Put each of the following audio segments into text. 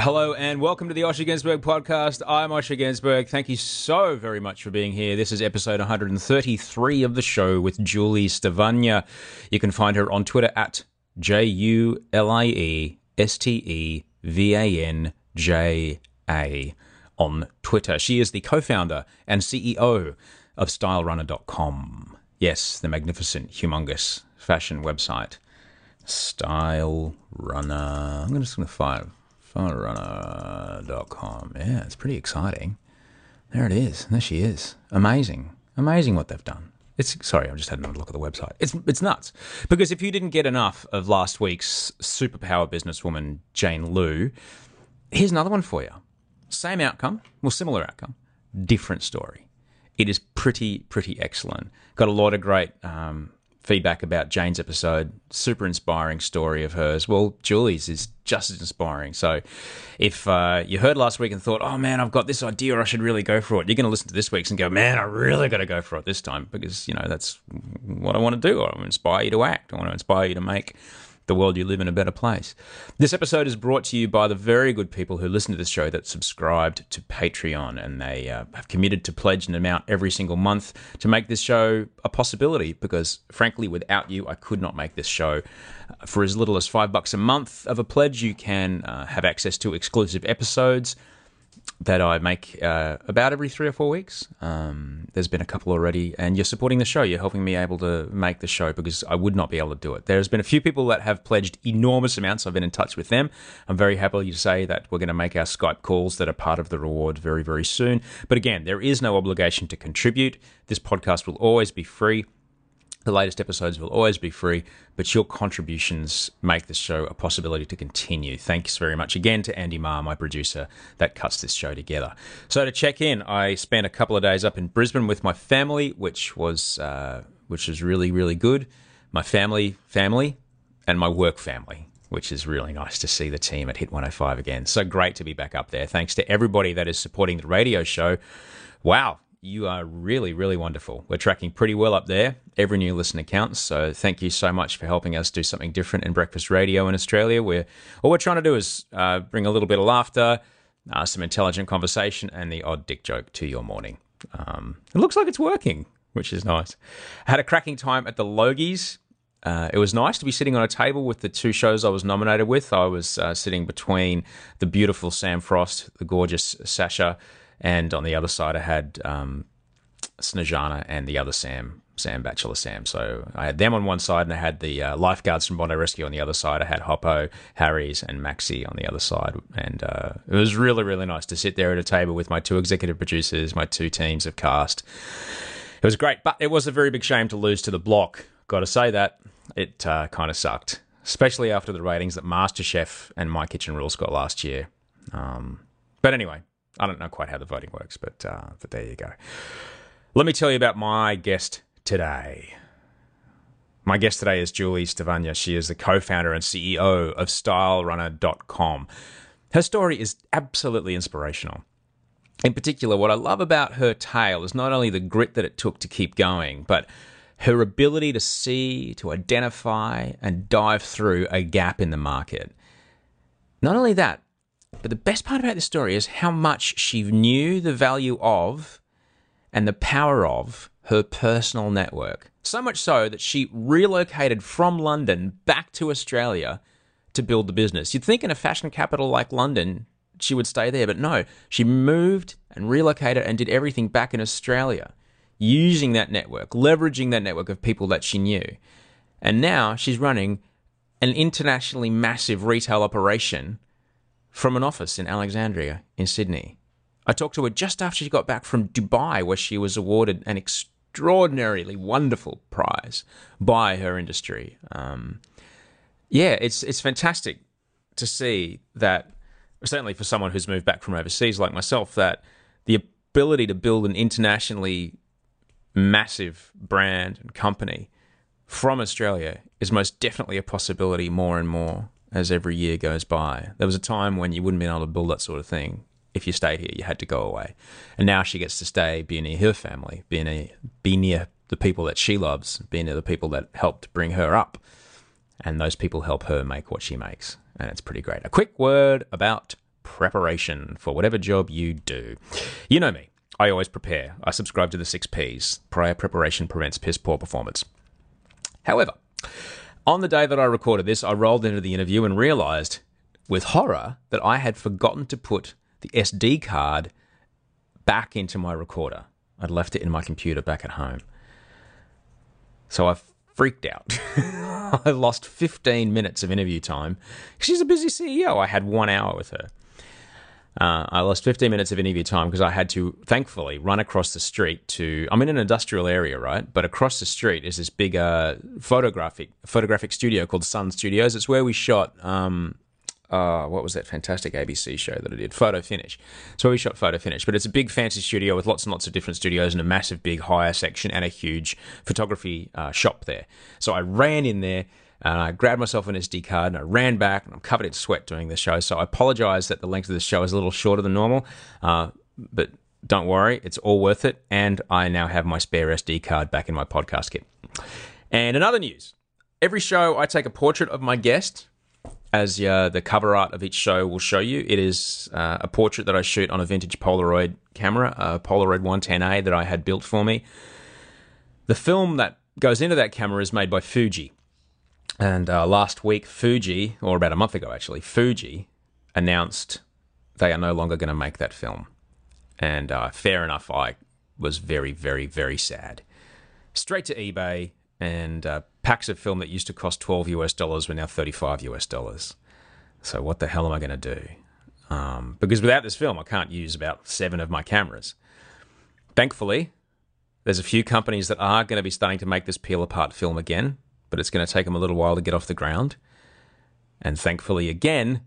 Hello and welcome to the Osher Günsberg podcast. I'm Osher Günsberg. Thank you so very much for being here. This is episode 133 of the show with Julie Stevanja. You can find her on Twitter at J U L I E S T E V A N J A on Twitter. She is the co founder and CEO of StyleRunner.com. Yes, the magnificent, humongous fashion website. Style Runner. I'm just going to find Runner.com. Yeah, it's pretty exciting. There it is. There she is. Amazing. Amazing what they've done. It's sorry, I just had another look at the website. It's it's nuts. Because if you didn't get enough of last week's superpower businesswoman Jane Lu, here's another one for you. Same outcome, well, similar outcome, different story. It is pretty pretty excellent. Got a lot of great um, feedback about Jane's episode. Super inspiring story of hers. Well, Julie's is just as inspiring. So if uh, you heard last week and thought, oh man, I've got this idea, or I should really go for it, you're going to listen to this week's and go, man, I really got to go for it this time because, you know, that's what I want to do. I want to inspire you to act. I want to inspire you to make the world you live in a better place. This episode is brought to you by the very good people who listen to this show that subscribed to Patreon and they uh, have committed to pledge an amount every single month to make this show a possibility because, frankly, without you, I could not make this show. For as little as five bucks a month of a pledge, you can uh, have access to exclusive episodes that I make uh, about every three or four weeks. Um, there's been a couple already, and you're supporting the show. You're helping me able to make the show because I would not be able to do it. There's been a few people that have pledged enormous amounts. I've been in touch with them. I'm very happy to say that we're going to make our Skype calls that are part of the reward very, very soon. But again, there is no obligation to contribute. This podcast will always be free. The latest episodes will always be free, but your contributions make this show a possibility to continue. Thanks very much again to Andy Marr, my producer, that cuts this show together. So to check in, I spent a couple of days up in Brisbane with my family, which was uh, which was really really good. My family, family, and my work family which is really nice to see the team at Hit 105 again. So great to be back up there. Thanks to everybody that is supporting the radio show. Wow, you are really, really wonderful. We're tracking pretty well up there. Every new listener counts. So thank you so much for helping us do something different in breakfast radio in Australia. Where all we're trying to do is uh, bring a little bit of laughter, uh, some intelligent conversation, and the odd dick joke to your morning. Um, it looks like it's working, which is nice. I had a cracking time at the Logies. Uh, it was nice to be sitting on a table with the two shows I was nominated with. I was uh, sitting between the beautiful Sam Frost, the gorgeous Sasha, and on the other side I had um, and the other Sam, Sam Bachelor Sam. So I had them on one side, and I had the uh, lifeguards from Bondi Rescue on the other side. I had Hoppo, Harries, and Maxi on the other side, and uh, it was really really nice to sit there at a table with my two executive producers, my two teams of cast. It was great, but it was a very big shame to lose to the block. Got to say that it uh, kind of sucked, especially after the ratings that MasterChef and My Kitchen Rules got last year. Um, but anyway, I don't know quite how the voting works, but uh, but there you go. Let me tell you about my guest today. My guest today is Julie Stevanja. She is the co-founder and CEO of StyleRunner.com. Her story is absolutely inspirational. In particular, what I love about her tale is not only the grit that it took to keep going, but her ability to see, to identify, and dive through a gap in the market. Not only that, but the best part about this story is how much she knew the value of and the power of her personal network. So much so that she relocated from London back to Australia to build the business. You'd think in a fashion capital like London, she would stay there, but no, she moved and relocated and did everything back in Australia. using that network, leveraging that network of people that she knew. And now she's running an internationally massive retail operation from an office in Alexandria in Sydney. I talked to her just after she got back from Dubai, where she was awarded an extraordinarily wonderful prize by her industry. Um, yeah, it's it's fantastic to see that, certainly for someone who's moved back from overseas like myself, that the ability to build an internationally massive brand and company from Australia is most definitely a possibility more and more as every year goes by. There was a time when you wouldn't be able to build that sort of thing. If you stayed here, you had to go away. And now she gets to stay, be near her family, be near, be near the people that she loves, be near the people that helped bring her up. And those people help her make what she makes. And it's pretty great. A quick word about preparation for whatever job you do. You know me. I always prepare. I subscribe to the six P's. Prior preparation prevents piss poor performance. However, on the day that I recorded this, I rolled into the interview and realized with horror that I had forgotten to put the SD card back into my recorder. I'd left it in my computer back at home. So I freaked out. I lost 15 minutes of interview time. She's a busy CEO. I had one hour with her. Uh, I lost 15 minutes of interview time because I had to, thankfully, run across the street to. I'm in an industrial area, right? But across the street is this big uh, photographic photographic studio called Sun Studios. It's where we shot. Um, uh, what was that fantastic ABC show that I did? Photo Finish. Where we shot Photo Finish. But it's a big fancy studio with lots and lots of different studios and a massive big hire section and a huge photography uh, shop there. So I ran in there and I grabbed myself an SD card and I ran back and I'm covered in sweat doing this show. So I apologize that the length of this show is a little shorter than normal, uh, but don't worry, it's all worth it. And I now have my spare SD card back in my podcast kit. And another news every show I take a portrait of my guest. As uh, the cover art of each show will show you, it is uh, a portrait that I shoot on a vintage Polaroid camera, a Polaroid 110A that I had built for me. The film that goes into that camera is made by Fuji. And uh, last week, Fuji, or about a month ago actually, Fuji announced they are no longer going to make that film. And uh, fair enough, I was very, very, very sad. Straight to eBay, and uh, packs of film that used to cost 12 US dollars were now 35 US dollars. So, what the hell am I going to do? Um, because without this film, I can't use about seven of my cameras. Thankfully, there's a few companies that are going to be starting to make this peel apart film again but it's going to take them a little while to get off the ground. And thankfully, again,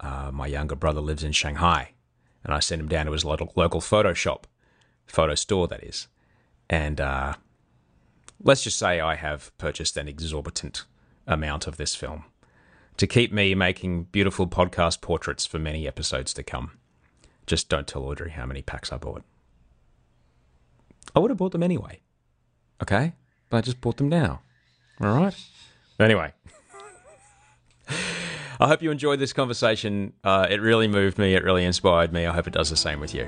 uh, my younger brother lives in Shanghai, and I sent him down to his local, photo shop, photo store, that is. And uh, let's just say I have purchased an exorbitant amount of this film to keep me making beautiful podcast portraits for many episodes to come. Just don't tell Audrey how many packs I bought. I would have bought them anyway. Okay? But I just bought them now. All right. Anyway, I hope you enjoyed this conversation. Uh, it really moved me. It really inspired me. I hope it does the same with you.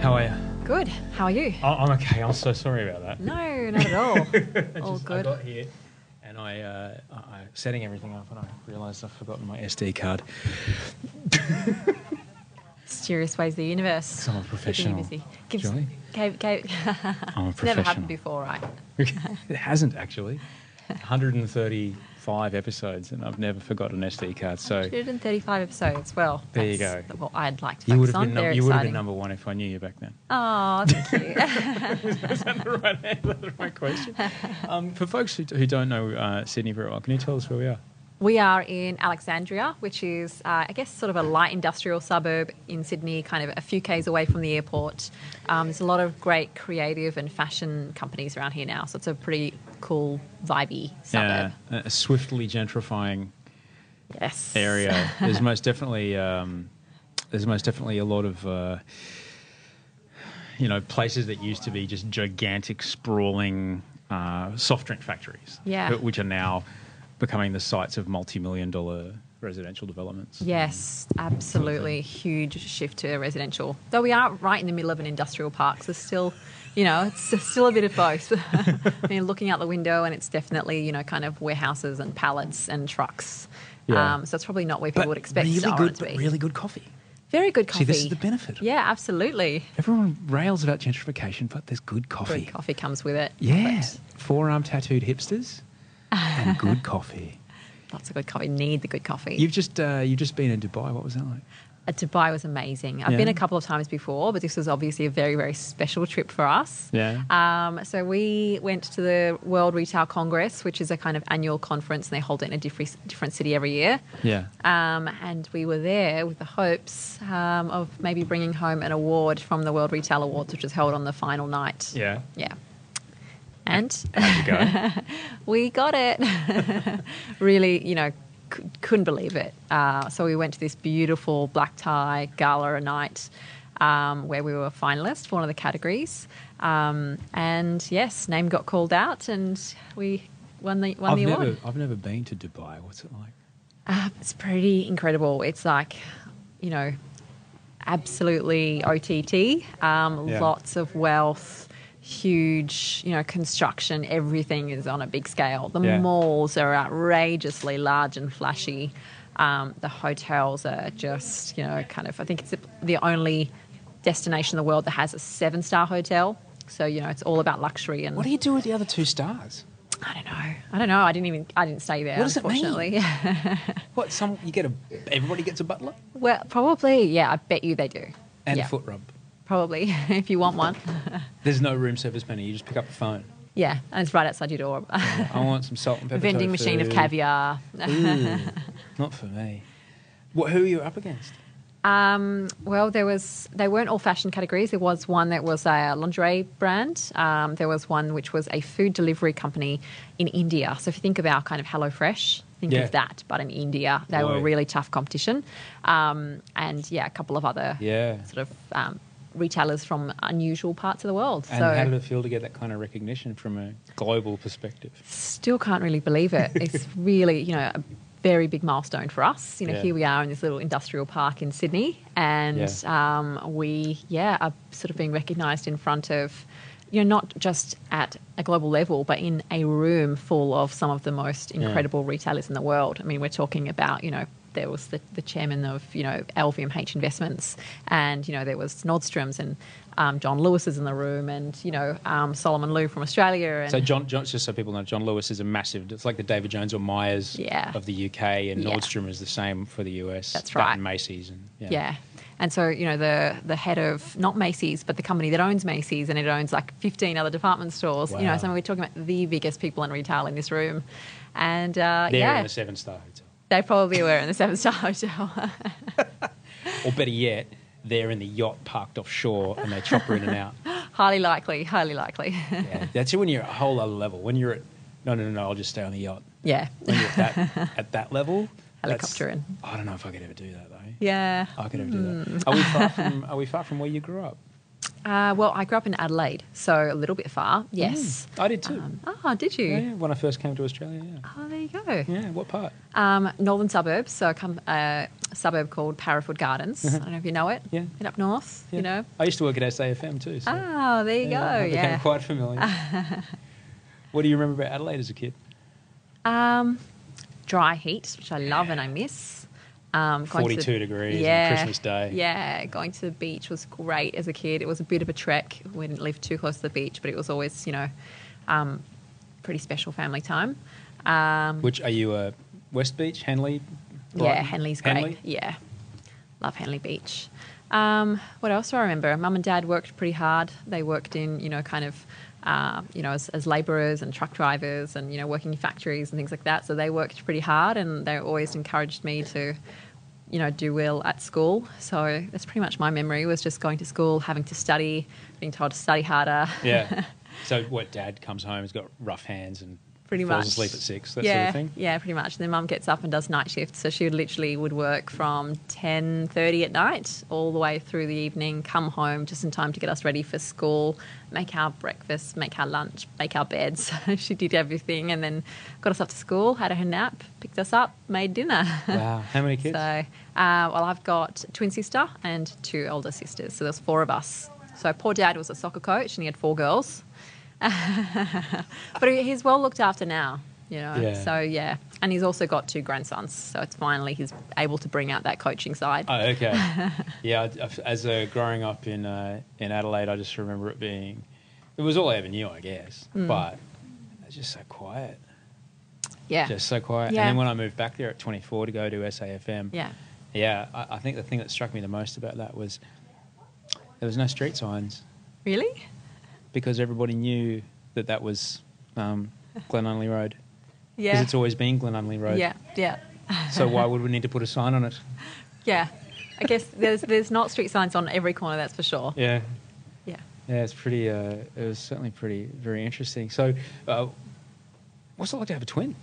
How are you? Good. How are you? Oh, I'm okay. I'm so sorry about that. No, not at all. all just, good. I got here and I, uh, I setting everything up and I realised I've forgotten my SD card. Mysterious ways of the universe. I'm a professional. Keeping you busy. Gives, Julie? Gave, gave, I'm a it's never happened before, right? it hasn't actually. 135 episodes, and I've never forgotten an SD card. So 135 episodes. Well, There you go. What I'd like to you would focus have on. been num- you would have been number one if I knew you back then. Oh, thank you. Is that the right answer to my question? Um, for folks who, who don't know uh, Sydney very well, can you tell us where we are? We are in Alexandria, which is, uh, I guess, sort of a light industrial suburb in Sydney, kind of a few k's away from the airport. Um, there's a lot of great creative and fashion companies around here now, so it's a pretty cool, vibey suburb. Yeah, a swiftly gentrifying Yes. area. There's most definitely um, there's most definitely a lot of uh, you know places that used to be just gigantic, sprawling uh, soft drink factories. Yeah. which are now becoming the sites of multi-million dollar residential developments. Yes, absolutely. Huge shift to residential. Though we are right in the middle of an industrial park, so still, you know, it's still a bit of both. I mean, looking out the window, and it's definitely, you know, kind of warehouses and pallets and trucks. Yeah. Um, so it's probably not where people would expect really good, to be. but really good coffee. Very good See, coffee. this is the benefit. Yeah, absolutely. Everyone rails about gentrification, but there's good coffee. Good coffee comes with it. Yeah. But Forearm tattooed hipsters and good coffee. Lots of good coffee. Need the good coffee. You've just uh, you've just been in Dubai. What was that like? Uh, Dubai was amazing. I've Yeah. been a couple of times before, but this was obviously a very, very special trip for us. Yeah. Um, so we went to the World Retail Congress, which is a kind of annual conference, and they hold it in a different different city every year. Yeah. Um, and we were there with the hopes um, of maybe bringing home an award from the World Retail Awards, which is held on the final night. Yeah. Yeah. And go? we got it. really, you know, c- couldn't believe it. Uh, so we went to this beautiful black tie gala a night um, where we were finalists for one of the categories. Um, and yes, name got called out and we won the, won I've the never award. I've never been to Dubai. What's it like? Uh, it's pretty incredible. It's like, you know, absolutely OTT. Um, Yeah. Lots of wealth, huge, you know, construction. Everything is on a big scale. The Yeah. malls are outrageously large and flashy. Um, the hotels are just, you know, kind of. I think it's the only destination in the world that has a seven-star hotel. So you know, it's all about luxury and What do you do with the other two stars? I don't know. I don't know. I didn't even. I didn't stay there. What does it mean? unfortunately. What? Some you get a everybody gets a butler Well, probably, yeah. I bet you they do. and yeah, a foot rub. Probably, if you want one. There's no room service menu. You just pick up the phone. yeah, and it's right outside your door. I want some salt and pepper. Vending machine of caviar. Ooh, not for me. What? Who are you up against? Um, well, there was. They weren't all fashion categories. There was one that was a lingerie brand. Um, there was one which was a food delivery company in India. So if you think about kind of HelloFresh, think Yeah. of that, but in India, they were Boy. a really tough competition. Um, and yeah, a couple of other Yeah. sort of um, retailers from unusual parts of the world. And so how did it feel to get that kind of recognition from a global perspective? still can't really believe it. It's really, you know, a very big milestone for us. You know, Yeah. here we are in this little industrial park in Sydney, and Yeah. um, we, yeah, are sort of being recognised in front of, you know, not just at a global level, but in a room full of some of the most incredible retailers in the world. I mean, we're talking about, you know. There was the, the chairman of you know LVMH Investments, and you know there was Nordstrom's and um, John Lewis is in the room, and you know um, Solomon Lew from Australia. And So John, John, just so people know, John Lewis is a massive. It's like the David Jones or Myers Yeah. of the UK, and Yeah. Nordstrom is the same for the US. That's That right. and Macy's and yeah. Yeah. And so, you know, the the head of not Macy's, but the company that owns Macy's and it owns like 15 other department stores. You know, so we're talking about the biggest people in retail in this room. And uh, They're yeah, in a seven star they probably were in the seven star hotel. or better yet, they're in the yacht parked offshore and they chop her in and out. highly likely, highly likely. Yeah, that's when you're at a whole other level. When you're at no, no, no, no, I'll just stay on the yacht. yeah. When you're at that at that level, Helicopter in. I don't know if I could ever do that though. Yeah. I could ever do that. Hmm. Are we far from? Are we far from where you grew up? Uh, well, I grew up in Adelaide, so a little bit far. Yes. I did too. Um, oh, did you? yeah, yeah, when I first came to Australia. Yeah. Oh, there you go. Yeah. What part? Um, northern suburbs, so come a suburb called Parafield Gardens. I don't know if you know it. Yeah. Bit up north, Yeah. you know. I used to work at SAFM too. So Oh, there you yeah, I became Yeah. quite familiar. what do you remember about Adelaide as a kid? Um, dry heat, which I love and I miss. Um, going to 42 degrees on Christmas Day. Yeah, going to the beach was great as a kid. It was a bit of a trek. We didn't live too close to the beach, but it was always, you know, um, pretty special family time. Um, Which are you a West Beach, Henley? yeah, Brighton? Henley's great. Henley? Yeah, love Henley Beach. Um, what else do I remember? Mum and Dad worked pretty hard. They worked in, you know, kind of, uh, you know, as, as labourers and truck drivers, and you know, working in factories and things like that. So they worked pretty hard, and they always encouraged me to, you know, do well at school. So that's pretty much my memory was just going to school, having to study, being told to study harder. Yeah. So what? Dad comes home, he's got rough hands and pretty falls much asleep at six. That yeah, sort of thing. Yeah, pretty much. And then mum gets up and does night shifts, so she would literally would work from ten thirty at night all the way through the evening. Come home just in time to get us ready for school, make our breakfast, make our lunch, make our beds. she did everything, and then got us up to school, had her nap, picked us up, made dinner. Wow. How many kids? So, uh, well, I've got a twin sister and two older sisters, so there's four of us. So poor dad was a soccer coach, and he had four girls. but he's well looked after now. You know, Yeah. so yeah, and he's also got two grandsons, so it's finally he's able to bring out that coaching side. Oh, okay. yeah, as a growing up in uh, in Adelaide, I just remember it being. It was all I ever knew, I guess, Mm. but it's just so quiet, yeah, just so quiet. Yeah. And then when I moved back there at 24 to go to SAFM, yeah, yeah, I, I think the thing that struck me the most about that was there was no street signs really, because everybody knew that that was um, Glenunley Road because it's always been Glenunley Road. yeah, yeah, So why would we need to put a sign on it? yeah. I guess there's there's not street signs on every corner, that's for sure. Yeah. Yeah. Yeah, it's pretty. Uh, it was certainly pretty very interesting. So, uh, what's it like to have a twin?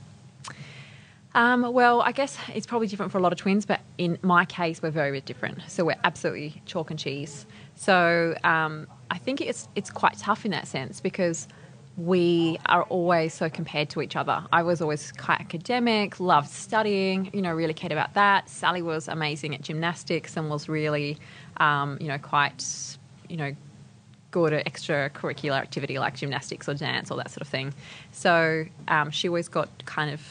Um, well, I guess it's probably different for a lot of twins, but in my case, we're very, very different. So we're absolutely chalk and cheese. So um, I think it's it's quite tough in that sense because we are always so compared to each other. I was always quite academic, loved studying, you know, really cared about that. Sally was amazing at gymnastics and was really, um, you know, quite, you know, good at extracurricular activity like gymnastics or dance or that sort of thing. So um, she always got kind of,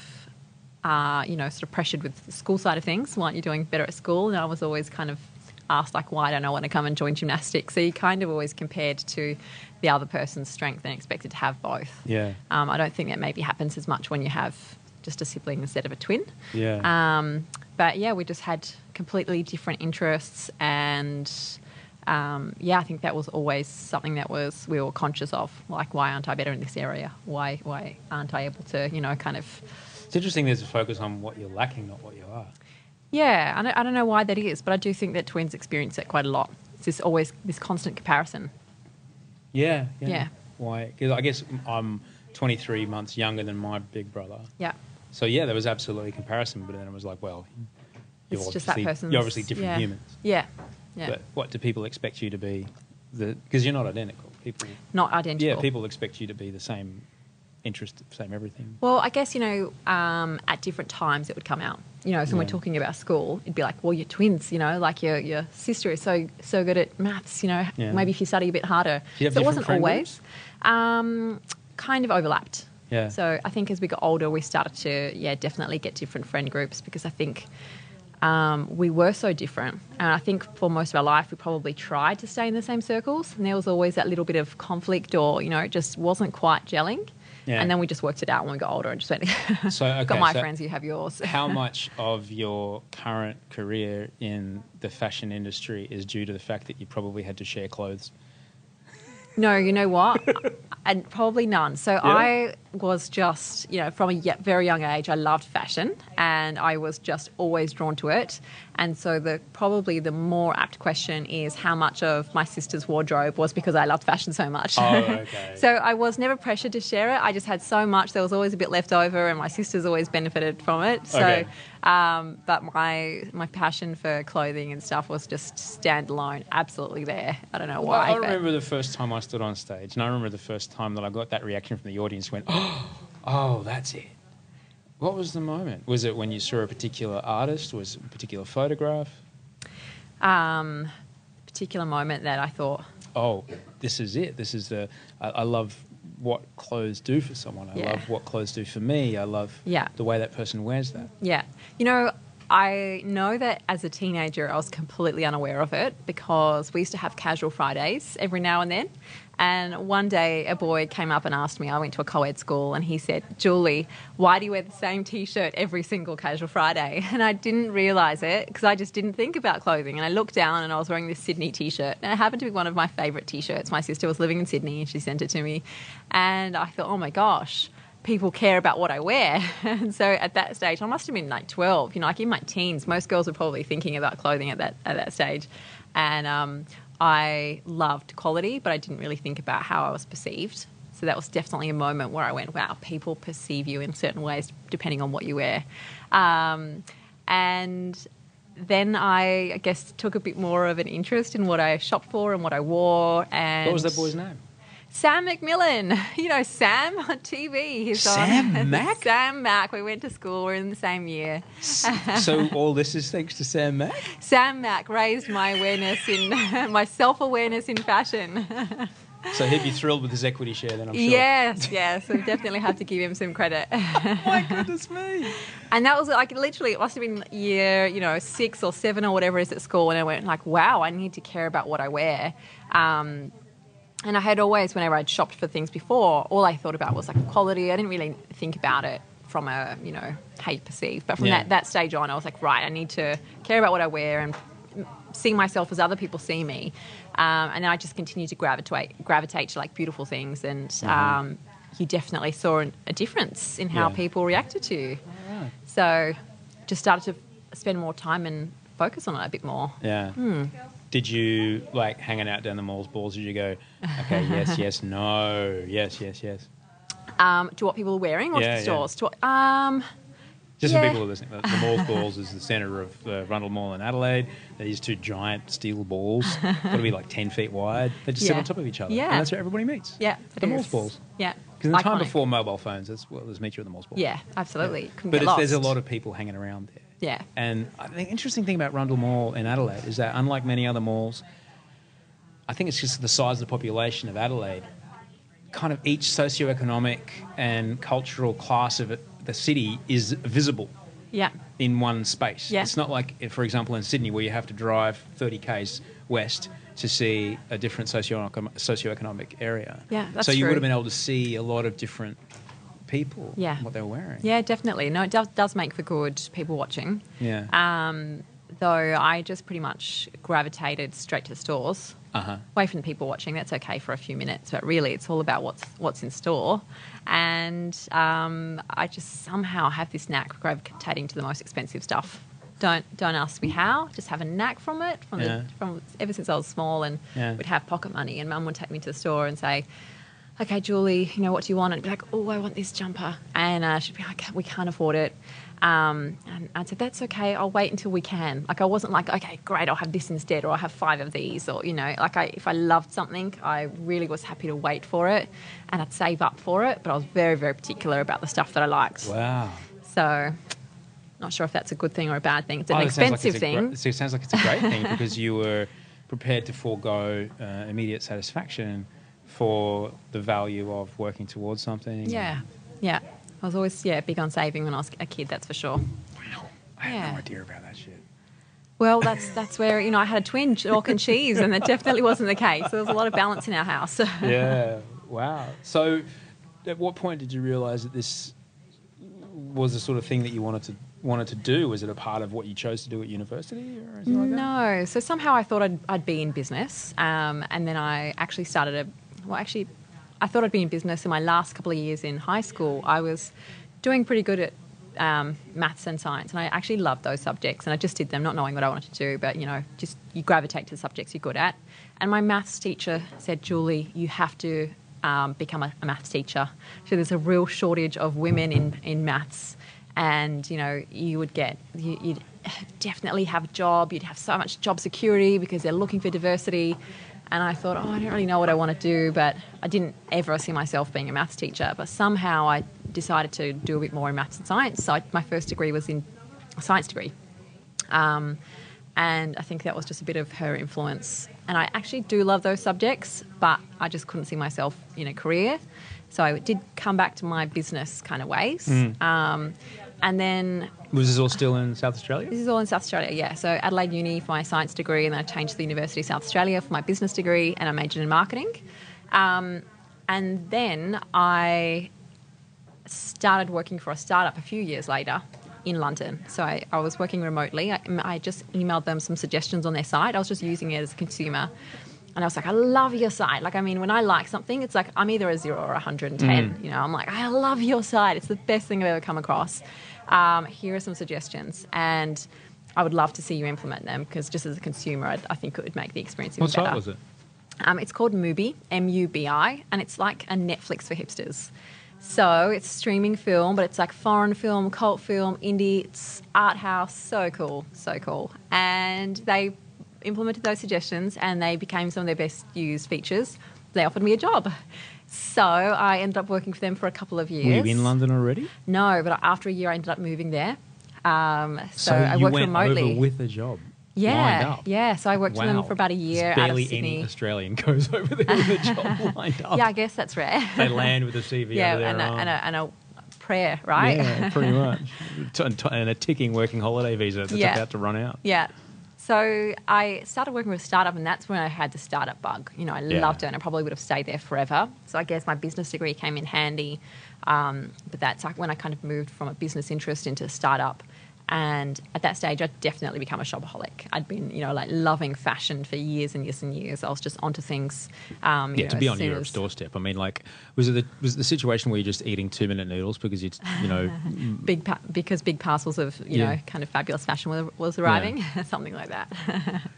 uh, you know, sort of pressured with the school side of things. Why aren't you doing better at school? And I was always kind of asked like, why don't I want to come and join gymnastics? So you kind of always compared to the other person's strength and expected to have both. Yeah. Um, I don't think that maybe happens as much when you have just a sibling instead of a twin. Yeah. Um, but yeah, we just had completely different interests, and um, yeah, I think that was always something that was we were conscious of. Like, why aren't I better in this area? Why why aren't I able to, you know, kind of it's interesting. There's a focus on what you're lacking, not what you are. Yeah. I don't, I don't know why that is, but I do think that twins experience that quite a lot. It's this always this constant comparison. Yeah. Yeah. Why? Because I guess I'm 23 months younger than my big brother. Yeah. So yeah, there was absolutely comparison, but then it was like, well, you're It's just that obviously- person's. You're obviously different yeah. humans. Yeah. Yeah. But what do people expect you to be? Because you're not identical. People. Not identical. Yeah, people expect you to be the same interest, same everything. Well, I guess, you know, um, at different times it would come out. You know, so when Yeah. we're talking about school, it'd be like, well, you're twins, you know, like your, your sister is so so good at maths, you know, Yeah. maybe if you study a bit harder. So it wasn't always. Um, kind of overlapped. Yeah. So I think as we got older, we started to, yeah, definitely get different friend groups because I think um, we were so different. And I think for most of our life, we probably tried to stay in the same circles. And there was always that little bit of conflict or, you know, it just wasn't quite gelling. Yeah. And then we just worked it out when we got older and just went, So, okay, got my so- friends, you have yours. How much of your current career in the fashion industry is due to the fact that you probably had to share clothes? No, you know what? and probably none. So I was just, you know, from a very young age, I loved fashion and I was just always drawn to it. And so the probably the more apt question is how much of my sister's wardrobe was because I loved fashion so much. Oh, okay. so I was never pressured to share it. I just had so much. There was always a bit left over, and my sisters always benefited from it. So, Okay. um, but my my passion for clothing and stuff was just standalone, absolutely there. I don't know Well, why. I but- remember the first time I stood on stage, and I remember the first time that I got that reaction from the audience. Went, oh, oh, that's it. What was the moment? Was it when you saw a particular artist? Was it a particular photograph? um, particular moment that I thought, Oh, this is it. This is the. I, I love what clothes do for someone. I Yeah. love what clothes do for me. I love Yeah. the way that person wears that. yeah, you know, I know that as a teenager I was completely unaware of it because we used to have casual Fridays every now and then. And one day a boy came up and asked me, I went to a co ed school, and he said, Julie, why do you wear the same t shirt every single casual Friday? And I didn't realize it because I just didn't think about clothing. And I looked down and I was wearing this Sydney t shirt. And it happened to be one of my favorite t shirts. My sister was living in Sydney and she sent it to me. And I thought, oh my gosh. People care about what I wear. And so at that stage, I must have been like 12, you know, like in my teens. Most girls were probably thinking about clothing at that, at that stage. And um, I loved quality, but I didn't really think about how I was perceived. So that was definitely a moment where I went, wow, people perceive you in certain ways depending on what you wear. Um, and then I, I guess, took a bit more of an interest in what I shopped for and what I wore. And What was that boy's name? Sam McMillan. You know, Sam on TV. He's Sam on, Mac? Sam Mac. We went to school. We're in the same year. so all this is thanks to Sam Mac. Sam Mac raised my awareness in my self awareness in fashion. So he'd be thrilled with his equity share then, I'm sure. Yes, yes. We definitely have to give him some credit. My goodness me. And that was like literally, it must have been year, you know, six or seven or whatever it is at school. And I went like, wow, I need to care about what I wear. Um, and I had always, whenever I'd shopped for things before, all I thought about was like quality. I didn't really think about it from a, you know, how you perceive. But from Yeah. that, that stage on, I was like, right, I need to care about what I wear and see myself as other people see me. Um, and then I just continued to gravitate, gravitate to like beautiful things. And um, you definitely saw an, a difference in how Yeah. people reacted to you. So just started to spend more time and focus on it a bit more. Yeah. Hmm. Did you like hanging out down the mall's balls? Did you go, okay, yes, yes, no, yes, yes, yes? Um, to what people are wearing or Yeah, to the stores? To what, um, Just Yeah. for people who are listening, the, the mall's balls is the centre of uh, Rundle Mall in Adelaide. They're these two giant steel balls, got to be like 10 feet wide. They just sit on top of each other. Yeah. And that's where everybody meets. yeah, The mall's balls. Yeah. Because the time before mobile phones, that's what was meet you at the mall's balls. Yeah, absolutely. Couldn't But there's a lot of people hanging around there. Yeah. And I think the interesting thing about Rundle Mall in Adelaide is that, unlike many other malls, I think it's just the size of the population of Adelaide. Kind of each socioeconomic and cultural class of it, the city is visible Yeah. in one space. Yeah. It's not like, for example, in Sydney, where you have to drive 30 k's west to see a different socio- socioeconomic area. Yeah, that's so you true. would have been able to see a lot of different people, Yeah. what they were wearing. Yeah, definitely. No, it does, does make for good people watching. Yeah. Um, though I just pretty much gravitated straight to the stores. Uh-huh. away from the people watching. That's okay for a few minutes, but really, it's all about what's what's in store. And um, I just somehow have this knack for gravitating to the most expensive stuff. Don't don't ask me how. Just have a knack from it from Yeah. the, from ever since I was small, and Yeah. would have pocket money, and Mum would take me to the store and say. Okay, Julie, you know what do you want? And I'd be like, oh, I want this jumper, and uh, she'd be like, we can't afford it. Um, and I said, that's okay. I'll wait until we can. Like I wasn't like, okay, great, I'll have this instead, or I'll have five of these, or you know, like I, if I loved something, I really was happy to wait for it, and I'd save up for it. But I was very, very particular about the stuff that I liked. Wow. So, not sure if that's a good thing or a bad thing. It's an Oh, like expensive it's thing. gre- so it sounds like it's a great thing because you were prepared to forego uh, immediate satisfaction for the value of working towards something. yeah, yeah. I was always yeah big on saving when I was a kid. That's for sure. Wow. I had Yeah. no idea about that shit. Well, that's that's where you know I had a twin, chalk and cheese, and that definitely wasn't the case. There was a lot of balance in our house. Yeah. wow. So, at what point did you realize that this was the sort of thing that you wanted to wanted to do? Was it a part of what you chose to do at university or anything like that? No. So somehow I thought I'd, I'd be in business. Um, and then I actually started a, well, actually, I thought I'd be in business in my last couple of years in high school. I was doing pretty good at um, maths and science, and I actually loved those subjects. And I just did them, not knowing what I wanted to do, but you know, just you gravitate to the subjects you're good at. And my maths teacher said, Julie, you have to um, become a, a maths teacher. So there's a real shortage of women in, in maths and you know you would get you, you'd definitely have a job you'd have so much job security because they're looking for diversity and i thought oh i don't really know what i want to do but i didn't ever see myself being a maths teacher but somehow i decided to do a bit more in maths and science so I, my first degree was in a science degree um, and I think that was just a bit of her influence. And I actually do love those subjects, but I just couldn't see myself in a career. So I did come back to my business kind of ways. Um, and then Was this all still in South Australia? this is all in South Australia, yeah. So Adelaide Uni for my science degree, and then I changed to the University of South Australia for my business degree, and I majored in marketing. Um, and then I started working for a startup a few years later in London. So I, I was working remotely. I, I just emailed them some suggestions on their site. I was just using it as a consumer. And I was like, I love your site. Like, I mean, when I like something, it's like I'm either a zero or a 110. You know, I'm like, I love your site. It's the best thing I've ever come across. Um, here are some suggestions. And I would love to see you implement them because just as a consumer, I, I think it would make the experience even What better. site was it? Um, it's called Mubi, M U B I, and it's like a Netflix for hipsters. So it's streaming film, but it's like foreign film, cult film, indie, it's art house. So cool, so cool. And they implemented those suggestions and they became some of their best used features. They offered me a job. So I ended up working for them for a couple of years. Were you in London already? No, but after a year, I ended up moving there. Um, so, So, I worked remotely. with a job. Yeah, lined up. yeah. So I worked for them for about a year There's out barely of Sydney. any Australian goes over there with a job lined up. Yeah, I guess that's rare. They land with a CV yeah, over their and a, arm. and, a, and a prayer, right? Yeah, pretty much. And and a ticking working holiday visa that's Yeah. about to run out. Yeah. So I started working with a startup, and that's when I had the startup bug. You know, I Yeah. loved it, and I probably would have stayed there forever. So I guess my business degree came in handy. Um, but that's like when I kind of moved from a business interest into a startup. And at that stage, I'd definitely become a shopaholic. I'd been, you know, like loving fashion for years and years and years. I was just onto things. Um, Yeah, to know, be on Europe's doorstep. I mean, like, was it the, was it the situation where you're just eating two minute noodles because you, you know, big pa- because big parcels of you Yeah. know kind of fabulous fashion was, was arriving, something like that.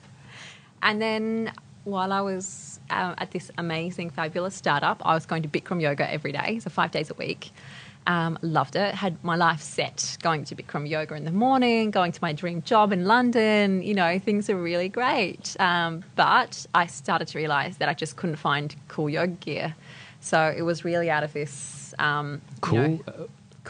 and then while I was uh, at this amazing, fabulous startup, I was going to Bikram yoga every day, so five days a week. Um, loved it. Had my life set. Going to Bikram yoga in the morning, going to my dream job in London. You know, things are really great. Um, but I started to realize that I just couldn't find cool yoga gear. So it was really out of this um, you cool? know, Uh,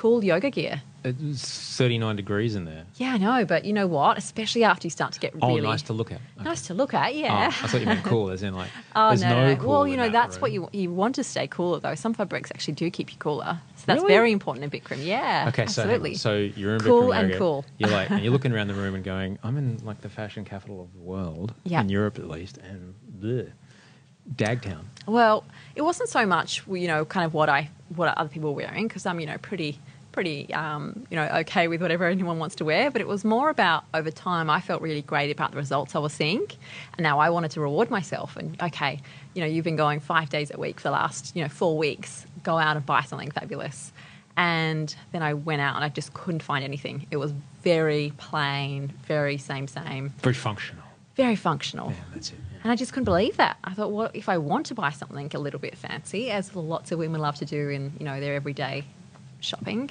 cool yoga gear. it's 39 degrees in there. Yeah, I know, but you know what? Especially after you start to get really. Oh, really nice to look at. Okay. nice to look at. Oh, Yeah. I thought you meant cool, as in like, Oh there's no, no, no. cool Well, you know that that's what you you want to stay cooler though. Some fabrics actually do keep you cooler, so that's Really? very important in Bikram. Yeah, Okay, so absolutely. so you're in Cool Bikram and yoga. cool. You're like, and you're looking around the room and going, I'm in like the fashion capital of the world, Yeah. in Europe at least, and bleh, Dagtown. Well, it wasn't so much you know kind of what I what other people were wearing because I'm you know pretty pretty um, you know okay with whatever anyone wants to wear, but it was more about over time I felt really great about the results I was seeing, and now I wanted to reward myself and okay, you know you've been going five days a week for the last you know four weeks, go out and buy something fabulous. And then I went out and I just couldn't find anything. It was very plain, very same, same, Very functional. very functional. Yeah, that's it. And I just couldn't believe that. I thought, what if I want to buy something a little bit fancy, as lots of women love to do in you know their everyday shopping?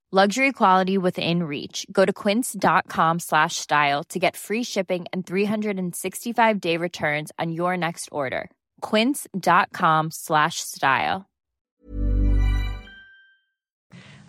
Luxury quality within reach. Go to quince.com slash style to get free shipping and 365 day returns on your next order. Quince.com slash style.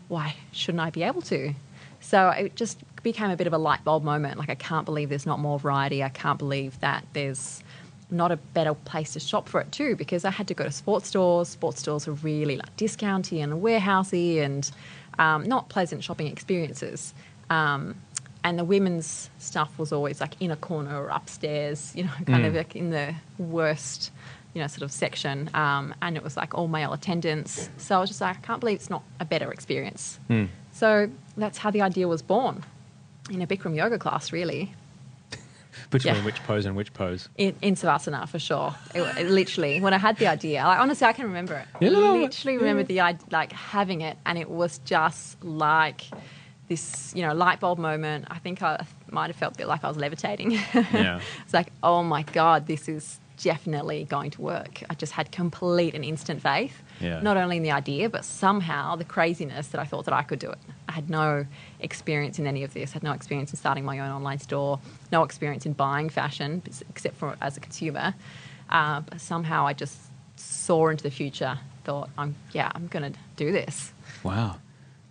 Why shouldn't I be able to? So it just became a bit of a light bulb moment. Like I can't believe there's not more variety. I can't believe that there's not a better place to shop for it too. Because I had to go to sports stores. Sports stores are really like discounty and warehousey and um, not pleasant shopping experiences. Um, and the women's stuff was always like in a corner or upstairs, you know, kind of like in the worst, you know, sort of section. Um, and it was like all male attendants. So I was just like, I can't believe it's not a better experience. So that's how the idea was born in a Bikram yoga class, really. Between Yeah. which pose and which pose? In, in Savasana, for sure. It, it literally, when I had the idea, like, honestly, I can remember it. Yeah, I literally remember the idea, like having it, and it was just like this, you know, light bulb moment. I think I might have felt a bit like I was levitating. Yeah. it's like, oh my God, this is definitely going to work. I just had complete and instant faith, Yeah. not only in the idea, but somehow the craziness that I thought that I could do it. I had no experience in any of this, had no experience in starting my own online store, no experience in buying fashion, except for as a consumer. Uh, but somehow I just saw into the future, thought, I'm, yeah, I'm going to do this. Wow.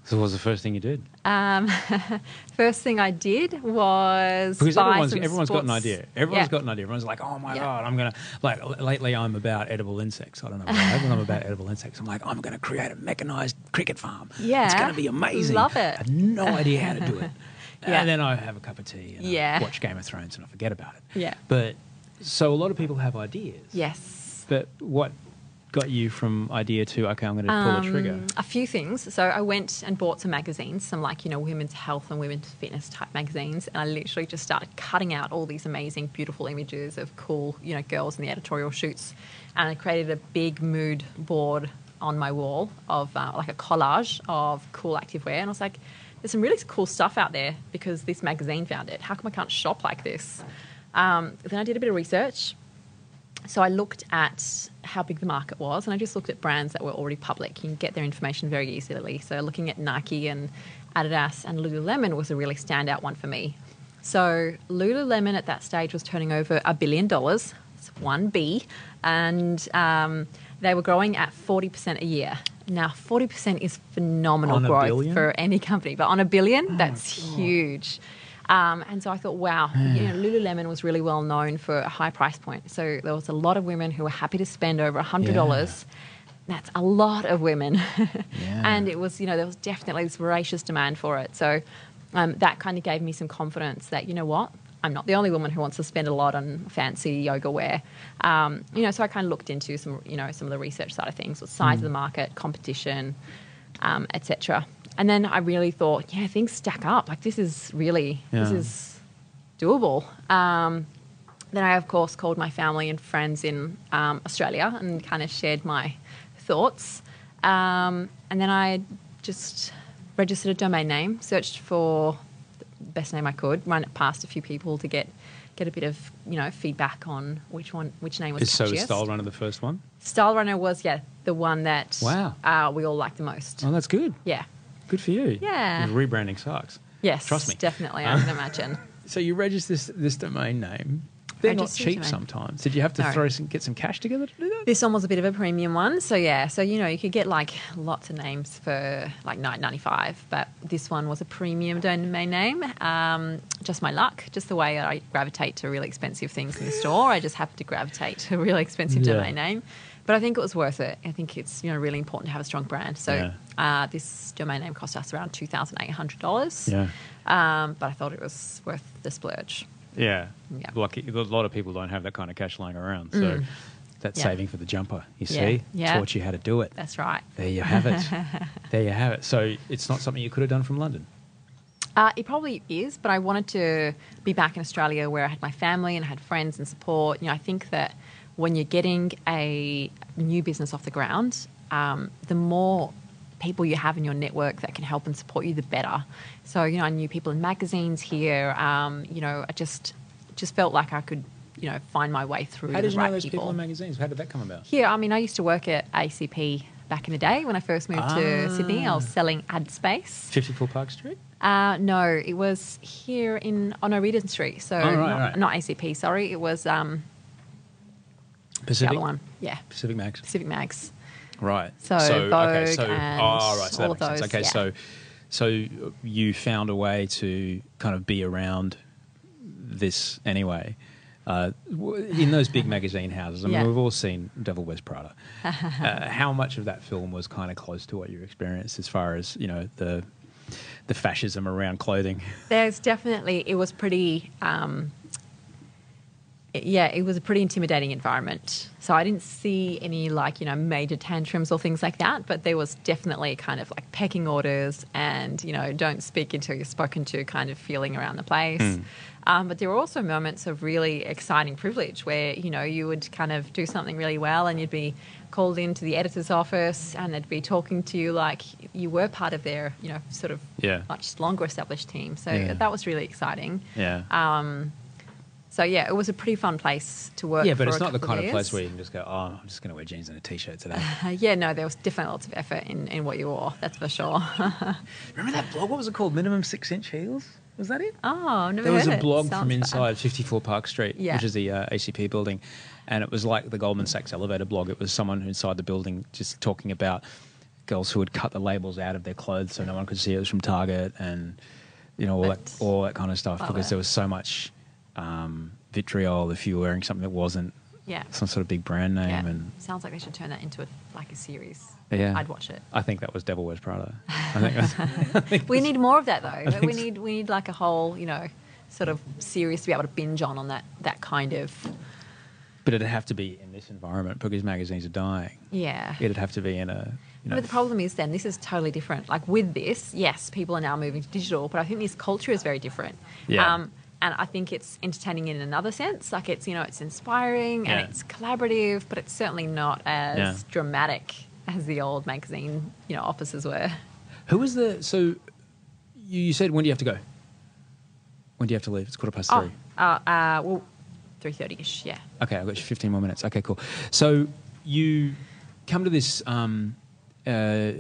So what was the first thing you did? Um, first thing I did was Because buy everyone's, everyone's got an idea. Everyone's Yeah. got an idea. Everyone's like, oh my Yeah. God, I'm going to, like, lately I'm about edible insects. I don't know why, I'm about edible insects. I'm like, I'm going to create a mechanized cricket farm. Yeah, it's going to be amazing. Love it. I had no idea how to do it. Yeah. And then I have a cup of tea and Yeah. I watch Game of Thrones and I forget about it. Yeah. But So a lot of people have ideas. Yes. But what got you from idea to okay, I'm going to pull a trigger? Um, A few things. So I went and bought some magazines, some like, you know, women's health and women's fitness type magazines. And I literally just started cutting out all these amazing, beautiful images of cool, you know, girls in the editorial shoots. And I created a big mood board on my wall of uh, like a collage of cool activewear. And I was like, there's some really cool stuff out there because this magazine found it. How come I can't shop like this? Um, then I did a bit of research so I looked at how big the market was, and I just looked at brands that were already public. You can get their information very easily. So looking at Nike and Adidas and Lululemon was a really standout one for me. So Lululemon at that stage was turning over a billion dollars. It's one B, and um, they were growing at forty percent a year. Now, forty percent is phenomenal growth billion? for any company, but on a billion, that's huge. Um, and so I thought, wow, you know, Lululemon was really well known for a high price point. So there was a lot of women who were happy to spend over $100. That's a lot of women. and it was, you know, there was definitely this voracious demand for it. So um, that kind of gave me some confidence that, you know what, I'm not the only woman who wants to spend a lot on fancy yoga wear. Um, you know, so I kind of looked into some, you know, some of the research side of things, the size of the market, competition, um, etc. And then I really thought, yeah, things stack up. Like this is really, this is doable. Um, then I, of course, called my family and friends in um, Australia and kind of shared my thoughts. Um, and then I just registered a domain name, searched for the best name I could, run it past a few people to get get a bit of you know feedback on which one, which name was Is so. Style Runner the first one? Style Runner was yeah the one that Wow. uh, we all liked the most. Oh, that's good. Yeah. Good for you. Yeah. Because Rebranding sucks. Yes. Trust me. Definitely, I can imagine. So you register this, this domain name. They're not Registered cheap domain. sometimes. Did you have to No. throw some, get some cash together to do that? This one was a bit of a premium one, so yeah. So you know, you could get like lots of names for like nine ninety five, but this one was a premium domain name. Um, just my luck, just the way I gravitate to really expensive things in the store. I just happened to gravitate to a really expensive Yeah. domain name, but I think it was worth it. I think it's you know really important to have a strong brand. So Yeah. uh, this domain name cost us around two thousand eight hundred dollars. Yeah. Um, but I thought it was worth the splurge. Yeah. Yeah. Lucky, a lot of people don't have that kind of cash lying around. So that's Yeah. saving for the jumper. You Yeah. see? Yeah. Taught you how to do it. That's right. There you have it. there you have it. So it's not something you could have done from London. Uh, it probably is, but I wanted to be back in Australia where I had my family and I had friends and support. You know, I think that when you're getting a new business off the ground, um, the more people you have in your network that can help and support you, the better. So, you know, I knew people in magazines here. Um, you know, I just just felt like I could, you know, find my way through How the did you right know those people. people in magazines? How did that come about? Here, I mean, I used to work at ACP back in the day when I first moved to Sydney. I was selling ad space. 54 Park Street? Uh, no, it was here in on O'Riordan Street. So Oh, right, not, right. not ACP. Sorry, it was um, the Pacific? other one. Yeah, Pacific Mags. Pacific Mags. Right. So okay, Vogue so and oh, right, so that all makes of sense. those, Okay, yeah. so so you found a way to kind of be around this anyway. Uh, in those big magazine houses, I mean, Yeah. we've all seen Devil Wears Prada. uh, how much of that film was kind of close to what you experienced, as far as you know the the fascism around clothing? There's definitely it was pretty. Um, yeah, it was a pretty intimidating environment. So I didn't see any like you know major tantrums or things like that, but there was definitely kind of like pecking orders and you know don't speak until you're spoken to kind of feeling around the place. Um, but there were also moments of really exciting privilege where you know you would kind of do something really well and you'd be called into the editor's office and they'd be talking to you like you were part of their you know sort of Yeah. much longer established team. So Yeah. that was really exciting. Yeah. So yeah, it was a pretty fun place to work. yeah, but it's not the kind of years. place where you can just go, oh, I'm just going to wear jeans and a t-shirt today. Uh, yeah, no, there was definitely lots of effort in, in what you wore. That's for sure. Remember that blog? What was it called? Minimum six inch heels? Was that it? oh, never there was a blog from fun. inside 54 Park Street, Yeah. which is the uh, ACP building, and it was like the Goldman Sachs elevator blog. It was someone inside the building just talking about girls who had cut the labels out of their clothes so no one could see it was from Target, and you know all that all that kind of stuff because it. there was so much um, vitriol if you were wearing something that wasn't Yeah. some sort of big brand name, Yeah. and Sounds like they should turn that into a, like a series. yeah, I'd watch it. I think that was Devil Wears Prada. I think that's, We need more of that though. We need we need like a whole you know sort of series to be able to binge on on that that kind of But it'd have to be in this environment because magazines are dying. Yeah. It'd have to be in a. You know, But the problem is then this is totally different. Like with this, yes, people are now moving to digital, but I think this culture is very different. Um, Yeah. And I think it's entertaining in another sense. Like it's, you know, it's inspiring Yeah. and it's collaborative, but it's certainly not as Yeah. dramatic as the old magazine, you know, offices were. Who was the so? You, you said when do you have to go? When do you have to leave? It's quarter past Oh, three. uh, uh, well, 3.30ish, yeah. Okay, I've got you 15 more minutes. Okay, cool. So you come to this. Um, uh,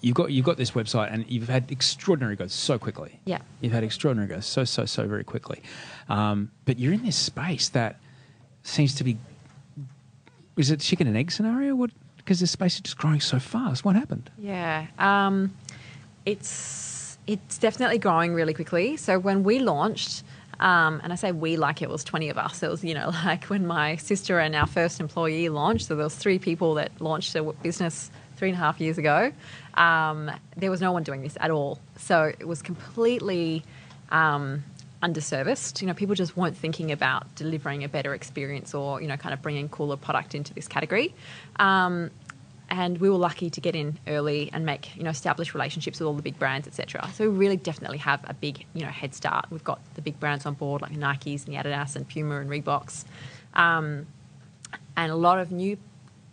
you've got you've got this website, and you've had extraordinary growth so quickly. Yeah. you've had extraordinary growth so so so very quickly. Um, but you're in this space that seems to be. Is it chicken and egg scenario? What? Because this space is just growing so fast. What happened? Yeah, um, it's it's definitely growing really quickly. So when we launched, um, and I say we like it was twenty of us. It was you know like when my sister and our first employee launched. So there was three people that launched a business three and a half years ago. Um, there was no one doing this at all. So it was completely. Um, underserviced. You know, people just weren't thinking about delivering a better experience or you know, kind of bringing cooler product into this category. Um, and we were lucky to get in early and make you know establish relationships with all the big brands, etc. So we really definitely have a big you know head start. We've got the big brands on board like Nikes and the Adidas and Puma and Reeboks, um, and a lot of new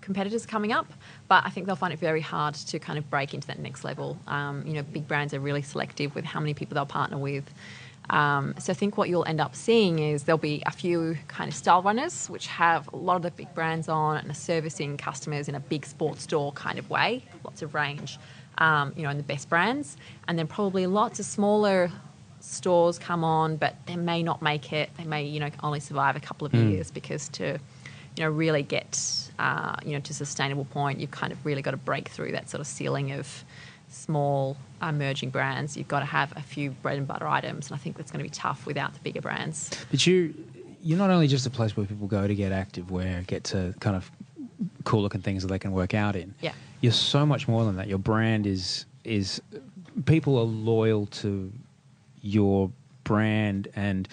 competitors coming up. But I think they'll find it very hard to kind of break into that next level. Um, you know, big brands are really selective with how many people they'll partner with. Um, so I think what you'll end up seeing is there'll be a few kind of style runners which have a lot of the big brands on and are servicing customers in a big sports store kind of way, lots of range, um, you know, and the best brands, and then probably lots of smaller stores come on, but they may not make it. They may, you know, only survive a couple of years because to, you know, really get, uh, you know, to sustainable point, you've kind of really got to break through that sort of ceiling of small emerging brands. You've got to have a few bread and butter items, and I think that's going to be tough without the bigger brands. But you, you're not only just a place where people go to get active, where get to kind of cool looking things that they can work out in. Yeah. You're so much more than that. Your brand is is people are loyal to your brand, and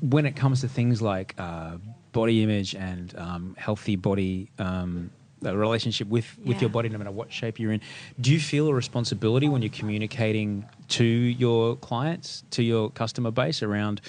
when it comes to things like uh, body image and um, healthy body. Um, a relationship with, with Yeah. your body, no matter what shape you're in. Do you feel a responsibility when you're communicating to your clients, to your customer base around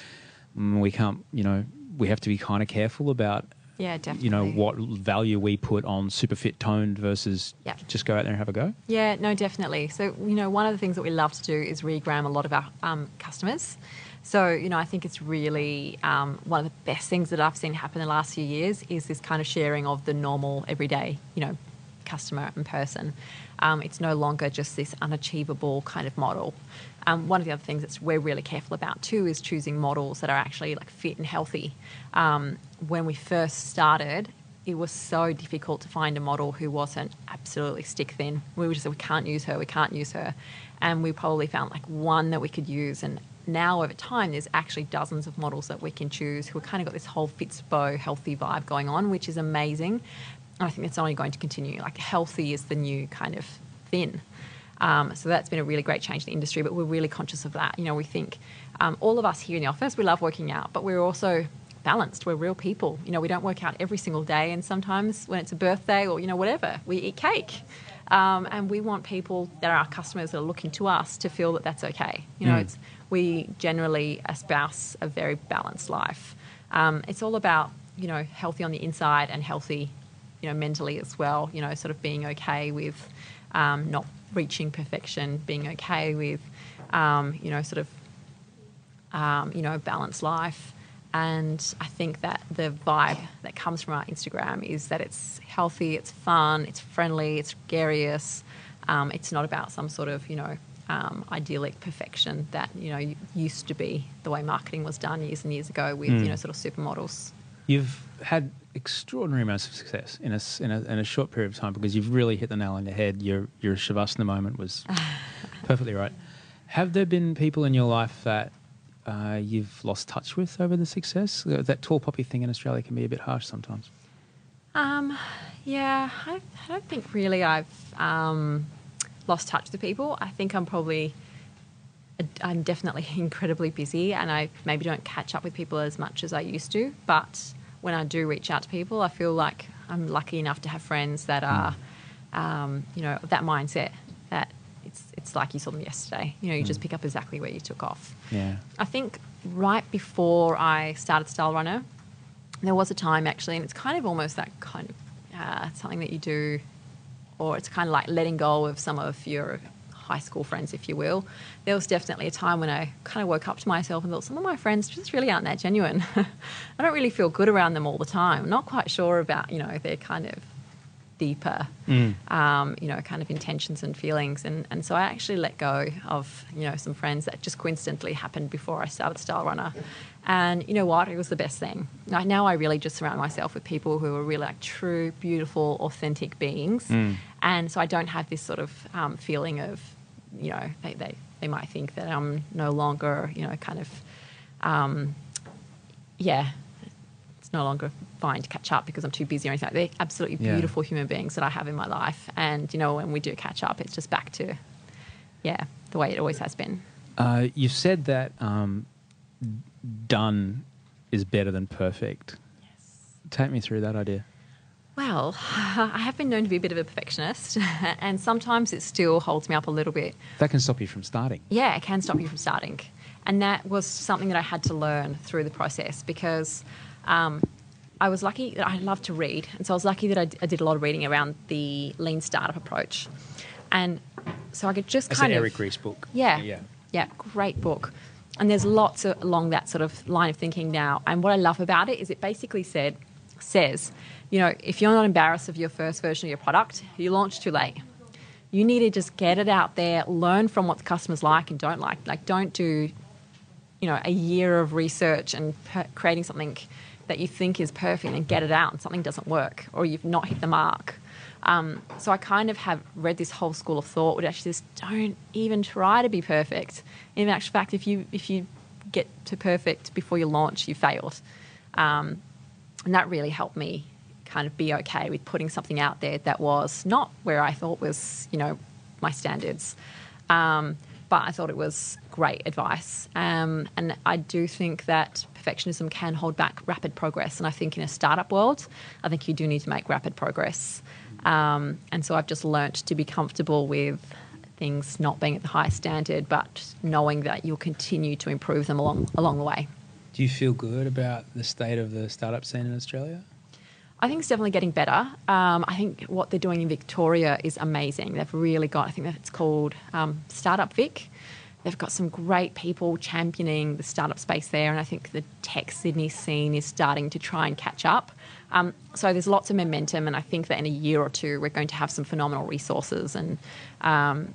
mm, we can't, you know, we have to be kind of careful about, Yeah, definitely. you know, what value we put on super fit toned versus Yeah. just go out there and have a go? Yeah, no, definitely. So, you know, one of the things that we love to do is regram a lot of our um, customers. So, you know, I think it's really um, one of the best things that I've seen happen in the last few years is this kind of sharing of the normal, everyday, you know, customer and person. Um, it's no longer just this unachievable kind of model. Um, one of the other things that we're really careful about too is choosing models that are actually like fit and healthy. Um, when we first started, it was so difficult to find a model who wasn't absolutely stick thin. We were just we can't use her, we can't use her, and we probably found like one that we could use. And now over time, there's actually dozens of models that we can choose who have kind of got this whole Fitspo healthy vibe going on, which is amazing. And I think it's only going to continue. Like healthy is the new kind of thin. Um, so that's been a really great change in the industry, but we're really conscious of that. You know, we think um, all of us here in the office, we love working out, but we're also balanced. We're real people. You know, we don't work out every single day, and sometimes when it's a birthday or you know whatever, we eat cake. Um, and we want people that are our customers that are looking to us to feel that that's okay. You know, it's we generally espouse a very balanced life. Um, it's all about you know healthy on the inside and healthy, you know, mentally as well. You know, sort of being okay with um, not reaching perfection, being okay with um, you know sort of um, you know, a balanced life. And I think that the vibe that comes from our Instagram is that it's healthy, it's fun, it's friendly, it's gregarious. Um, it's not about some sort of, you know, um, idyllic perfection that, you know, used to be the way marketing was done years and years ago with, you know, sort of supermodels. You've had extraordinary amounts of success in a, in a, in a short period of time because you've really hit the nail on the head. Your, your Shavasana moment was perfectly right. Have there been people in your life that uh, you've lost touch with over the success? Uh, That tall poppy thing in Australia can be a bit harsh sometimes. Um, yeah, I, I don't think really I've um, lost touch with people. I think I'm probably, I'm definitely incredibly busy and I maybe don't catch up with people as much as I used to. But when I do reach out to people, I feel like I'm lucky enough to have friends that are, um, you know, that mindset that it's it's like you saw them yesterday. You know, you just pick up exactly where you took off. Yeah. I think right before I started Style Runner, there was a time actually, and it's kind of almost that kind of uh, something that you do, or it's kind of like letting go of some of your high school friends, if you will. There was definitely a time when I kind of woke up to myself and thought, some of my friends just really aren't that genuine. I don't really feel good around them all the time. I'm not quite sure about, you know, their kind of deeper, um, you know, kind of intentions and feelings. And, and so I actually let go of, you know, some friends that just coincidentally happened before I started Style Runner. And you know what? It was the best thing. Now I really just surround myself with people who are really like true, beautiful, authentic beings. And so I don't have this sort of um, feeling of, you know, they, they, they might think that I'm no longer, you know, kind of, um, yeah, it's no longer fine to catch up because I'm too busy or anything. Like They're absolutely Yeah. beautiful human beings that I have in my life. And, you know, when we do catch up, it's just back to, yeah, the way it always has been. Uh, you said that um, done is better than perfect. Yes. Take me through that idea. Well, I have been known to be a bit of a perfectionist, and sometimes it still holds me up a little bit. That can stop you from starting. Yeah, it can stop you from starting. And that was something that I had to learn through the process because um, I was lucky that I love to read. And so I was lucky that I, d- I did a lot of reading around the lean startup approach. And so I could just That's kind an of. Eric Ries book. Yeah. Yeah. Yeah, great book. And there's lots of, along that sort of line of thinking now. And what I love about it is it basically said, says, you know, if you're not embarrassed of your first version of your product, you launch too late. You need to just get it out there, learn from what the customers like and don't like. Like, don't do, you know, a year of research and per- creating something that you think is perfect and get it out and something doesn't work or you've not hit the mark. Um, so I kind of have read this whole school of thought, which actually just don't even try to be perfect. In actual fact, if you if you get to perfect before you launch, you failed. Um, and that really helped me kind of be okay with putting something out there that was not where I thought was, you know, my standards. Um, but I thought it was great advice. Um, and I do think that perfectionism can hold back rapid progress. And I think in a startup world, I think you do need to make rapid progress. Um, and so I've just learnt to be comfortable with things not being at the highest standard, but knowing that you'll continue to improve them along along the way. Do you feel good about the state of the startup scene in Australia? I think it's definitely getting better. Um, I think what they're doing in Victoria is amazing. They've really got, I think that it's called um, Startup Vic. They've got some great people championing the startup space there, and I think the tech Sydney scene is starting to try and catch up. Um, so there's lots of momentum, and I think that in a year or two, we're going to have some phenomenal resources and um,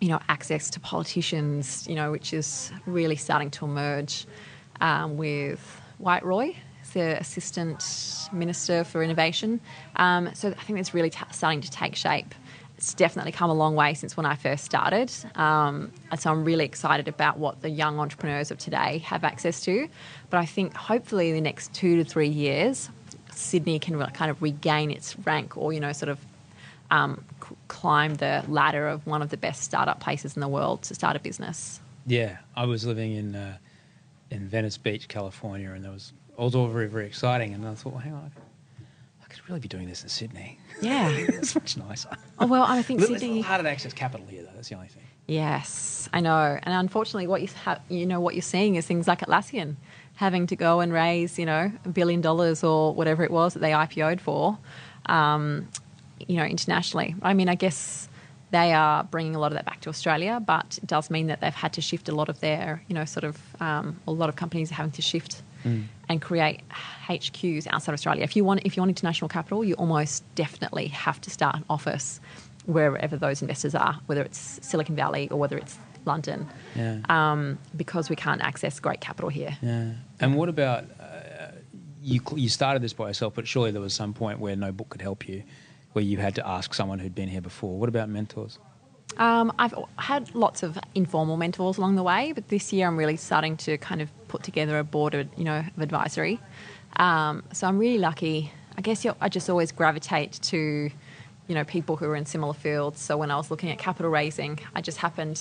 you know, access to politicians, you know, which is really starting to emerge um, with Wyatt Roy, the Assistant Minister for Innovation. Um, so I think it's really ta starting to take shape. It's definitely come a long way since when I first started. Um, and so I'm really excited about what the young entrepreneurs of today have access to. But I think hopefully in the next two to three years, Sydney can re- kind of regain its rank or, you know, sort of um, c- climb the ladder of one of the best startup places in the world to start a business. Yeah, I was living in uh, in Venice Beach, California, and there was it was all very very exciting. And I thought, well, hang on, I could really be doing this in Sydney. Yeah. it's much nicer. Oh, well, I think Sydney. It's Sydney. harder to access capital here, though. That's the only thing. Yes, I know. And unfortunately, what you ha- you know what you're seeing is things like Atlassian having to go and raise you know a billion dollars or whatever it was that they IPO'd for, um, you know, internationally. I mean, I guess they are bringing a lot of that back to Australia, but it does mean that they've had to shift a lot of their you know sort of um, a lot of companies are having to shift. And create HQs outside Australia. If you want, if you want international capital, you almost definitely have to start an office wherever those investors are, whether it's Silicon Valley or whether it's London, Yeah. um, because we can't access great capital here. Yeah. And what about uh, you? You started this by yourself, but surely there was some point where no book could help you, where you had to ask someone who'd been here before. What about mentors? Um, I've had lots of informal mentors along the way, but this year I'm really starting to kind of put together a board of, you know, of advisory. Um, so I'm really lucky. I guess I just always gravitate to, you know, people who are in similar fields. So when I was looking at capital raising, I just happened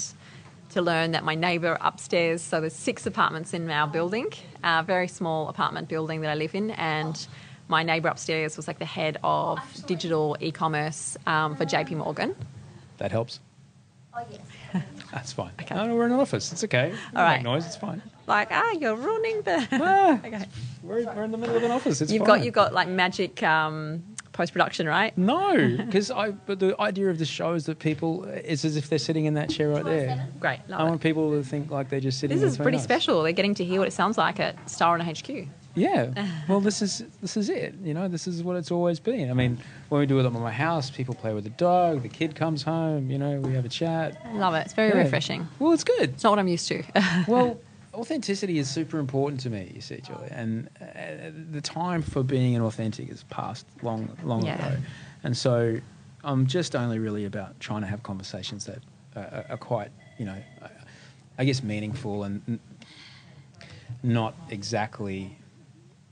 to learn that my neighbour upstairs, so there's six apartments in our building, a very small apartment building that I live in, and my neighbour upstairs was like the head of digital e-commerce um, for JP Morgan. That helps. Oh, yes. That's fine. Okay. No, no, we're in an office. It's okay. All right. Make noise. It's fine. Like, ah, you're ruining the. Ah, okay. we're, we're in the middle of an office. It's You've fine. got you've got like magic um, post production, right? No, because I. But the idea of the show is that people. It's as if they're sitting in that chair right there. Great, I love it. want people to think like they're just sitting. This is pretty nice. special. They're getting to hear what it sounds like at Star on HQ. Yeah. Well, this is this is it. You know, this is what it's always been. I mean, when we do it at my house, people play with the dog. The kid comes home. You know, we have a chat. I love it. It's very Yeah. refreshing. Well, it's good. It's not what I'm used to. well, authenticity is super important to me. You see, Julie, and uh, the time for being an authentic is past long, long Yeah. ago, and so I'm just only really about trying to have conversations that are quite, you know, I guess meaningful and not exactly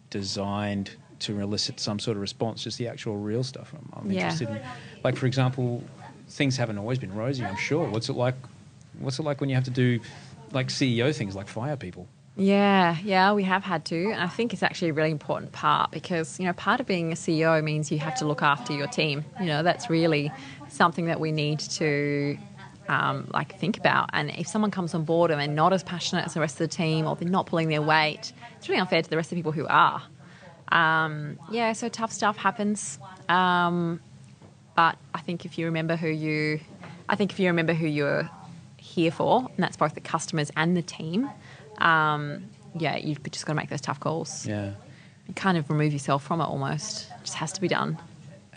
designed to elicit some sort of response, just the actual real stuff. I'm, I'm Yeah. interested in, like for example, things haven't always been rosy. I'm sure. What's it like? What's it like when you have to do like CEO things, like fire people? Yeah, yeah, we have had to. And I think it's actually a really important part because, you know, part of being a CEO means you have to look after your team. You know, that's really something that we need to um, like think about. And if someone comes on board and they're not as passionate as the rest of the team or they're not pulling their weight, it's really unfair to the rest of the people who are. Um, yeah, so tough stuff happens. Um, but I think if you remember who you, I think if you remember who you're here for, and that's both the customers and the team, um, yeah, you've just got to make those tough calls. Yeah. You kind of remove yourself from it almost. It just has to be done.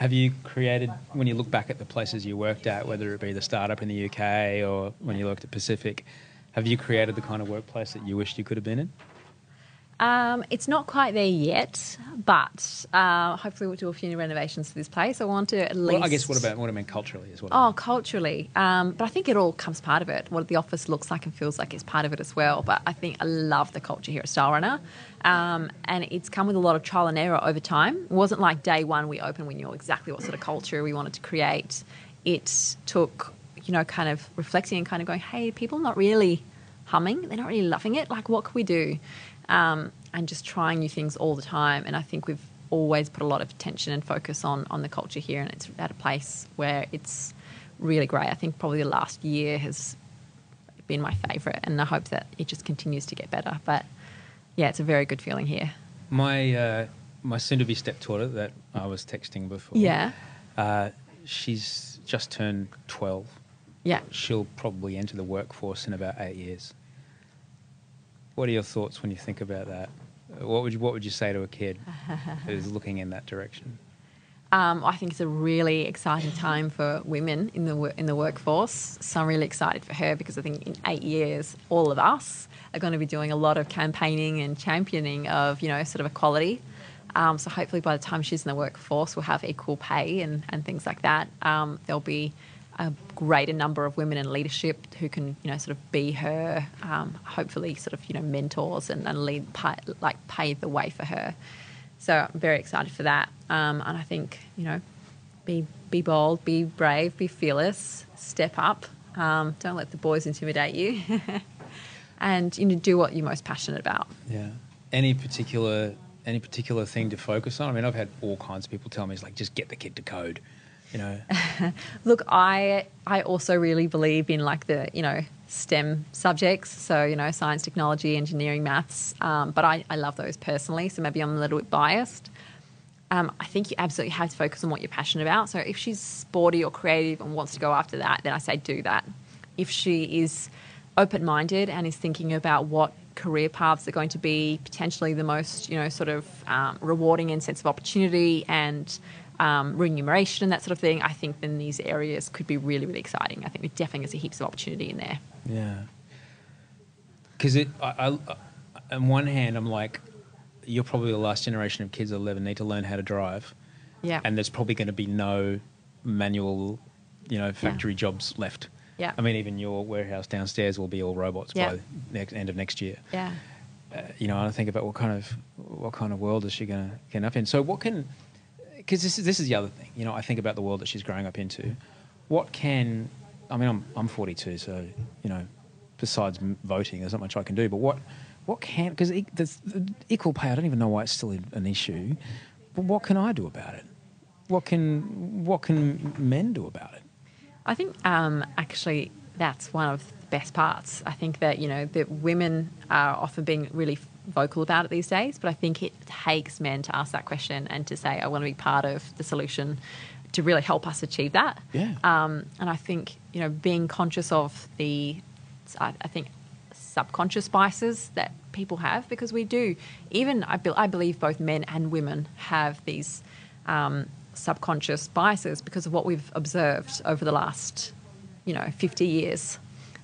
Have you created, when you look back at the places you worked at, whether it be the startup in the UK or when you worked at Pacific, have you created the kind of workplace that you wished you could have been in? Um, it's not quite there yet, but uh, hopefully we'll do a few renovations to this place. I want to at least. Well, I guess what about what I mean culturally as well. Oh, culturally. Um, but I think it all comes part of it. What the office looks like and feels like is part of it as well. But I think I love the culture here at Style Runner. Um, and it's come with a lot of trial and error over time. It wasn't like day one we opened, we knew exactly what sort of culture we wanted to create. It took, you know, kind of reflecting and kind of going, hey, people not really humming. They're not really loving it. Like, what can we do? Um, and just trying new things all the time. And I think we've always put a lot of attention and focus on on the culture here, and it's at a place where it's really great. I think probably the last year has been my favourite, and I hope that it just continues to get better. But yeah, it's a very good feeling here. My uh, my soon-to-be stepdaughter that I was texting before. Yeah, Uh, she's just turned twelve. yeah. She'll probably enter the workforce in about eight years. What are your thoughts when you think about that? Uh, What would you, what would you say to a kid who's looking in that direction? Um, I think it's a really exciting time for women in the in the workforce. So I'm really excited for her because I think in eight years, all of us are going to be doing a lot of campaigning and championing of you know sort of equality. Um, so hopefully, by the time she's in the workforce, we'll have equal pay and, and things like that. Um, there'll be a greater number of women in leadership who can you know sort of be her, um, hopefully sort of you know mentors and, and lead like pave the way for her. So I'm very excited for that. Um, and I think, you know, be be bold, be brave, be fearless, step up. Um, don't let the boys intimidate you. and, you know, do what you're most passionate about. Yeah. Any particular any particular thing to focus on? I mean, I've had all kinds of people tell me it's like just get the kid to code. You know. Look, I I also really believe in like the you know STEM subjects, so you know science, technology, engineering, maths. Um, but I, I love those personally, so maybe I'm a little bit biased. Um, I think you absolutely have to focus on what you're passionate about. So if she's sporty or creative and wants to go after that, then I say do that. If she is open minded and is thinking about what career paths are going to be potentially the most, you know, sort of um, rewarding and sense of opportunity and um, remuneration and that sort of thing, I think then these areas could be really, really exciting. I think there definitely is a heaps of opportunity in there. Yeah. Because it, I, I, on one hand, I'm like, you're probably the last generation of kids that'll ever need to learn how to drive, Yeah. and there's probably going to be no manual, you know, factory jobs left. Yeah. I mean, even your warehouse downstairs will be all robots Yeah. by next end of next year. yeah. Uh, you know, I think about what kind of what kind of world is she going to get up in. So, what can because this is this is the other thing. You know, I think about the world that she's growing up into. What can I mean? I'm I'm 42, so you know, besides voting. There's not much I can do. But what what can because e- equal pay? I don't even know why it's still an issue. But what can I do about it? What can what can men do about it? I think um, actually that's one of the best parts. I think that you know that women are often being really vocal about it these days, but I think it takes men to ask that question and to say, "I want to be part of the solution." To really help us achieve that, Yeah. Um, and I think you know being conscious of the, I, I think subconscious biases that people have because we do even I, be, I believe both men and women have these um, subconscious biases because of what we've observed over the last you know 50 years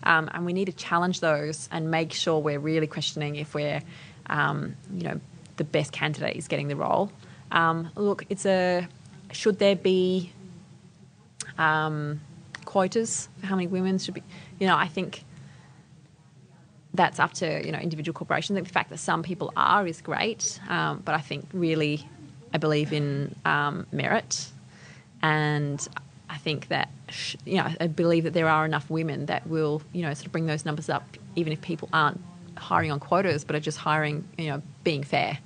um, and we need to challenge those and make sure we're really questioning if we're um, you know the best candidate is getting the role um, look it's a should there be um, quotas for how many women should be you know i think that's up to you know individual corporations. The fact that some people are is great, um, but I think really, I believe in um, merit, and I think that you know I believe that there are enough women that will you know sort of bring those numbers up, even if people aren't hiring on quotas, but are just hiring you know being fair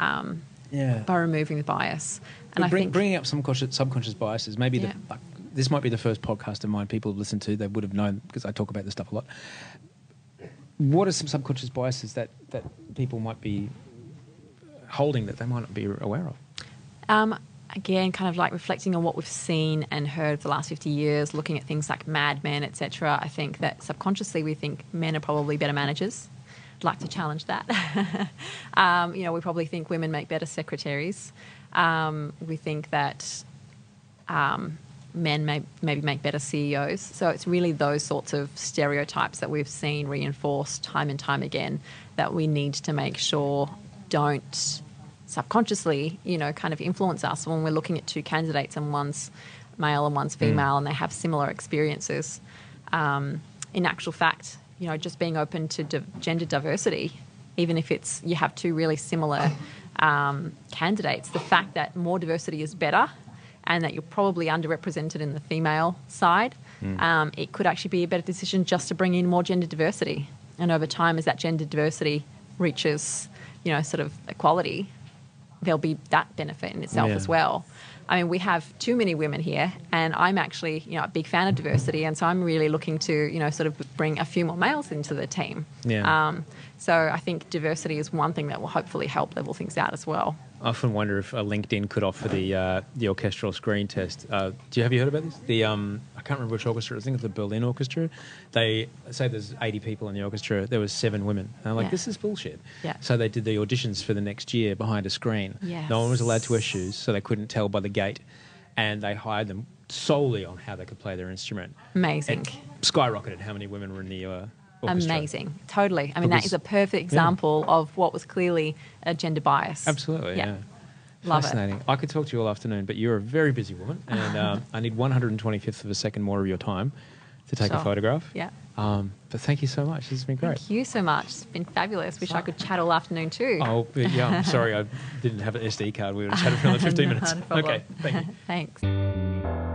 um, Yeah. by removing the bias. And bring, think bringing up some conscious, subconscious biases. Maybe Yeah. the, like, this might be the first podcast of mine people have listened to. They would have known because I talk about this stuff a lot. What are some subconscious biases that, that people might be holding that they might not be aware of? Um, again, kind of like reflecting on what we've seen and heard for the last 50 years, looking at things like Mad Men, etc. I think that subconsciously we think men are probably better managers. Like to challenge that. um, you know, we probably think women make better secretaries. Um, we think that um, men may maybe make better CEOs. So it's really those sorts of stereotypes that we've seen reinforced time and time again that we need to make sure don't subconsciously, you know, kind of influence us when we're looking at two candidates and one's male and one's female and they have similar experiences. Um, in actual fact, you know, just being open to di- gender diversity, even if it's you have two really similar um, candidates, the fact that more diversity is better and that you're probably underrepresented in the female side, um, it could actually be a better decision just to bring in more gender diversity. And over time, as that gender diversity reaches, you know, sort of equality, there'll be that benefit in itself Yeah. as well. I mean, we have too many women here, and I'm actually, you know, a big fan of diversity, and so I'm really looking to, you know, sort of bring a few more males into the team. Yeah. Um, so I think diversity is one thing that will hopefully help level things out as well. I often wonder if uh, LinkedIn could offer the uh, the orchestral screen test. Uh, do you have you heard about this? The um, I can't remember which orchestra. I think it's the Berlin Orchestra. They say there's 80 people in the orchestra. There was seven women. And I'm like, Yeah. this is bullshit. Yeah. So they did the auditions for the next year behind a screen. Yes. No one was allowed to wear shoes, so they couldn't tell by the gate, and they hired them solely on how they could play their instrument. Amazing. And skyrocketed how many women were in the uh, orchestra. Amazing. Totally. I mean, that is a perfect example of what was clearly a gender bias. Absolutely, yeah. Love Fascinating. I could talk to you all afternoon, but you're a very busy woman, and um, I need 125th of a second more of your time to take a photograph. Yeah. Um, but thank you so much. This has been great. Thank you so much. It's been fabulous. Wish I could chat all afternoon too. Oh, yeah. I'm sorry, I didn't have an SD card. We would have chatted for another 15 Not minutes. Okay, thank you. Thanks.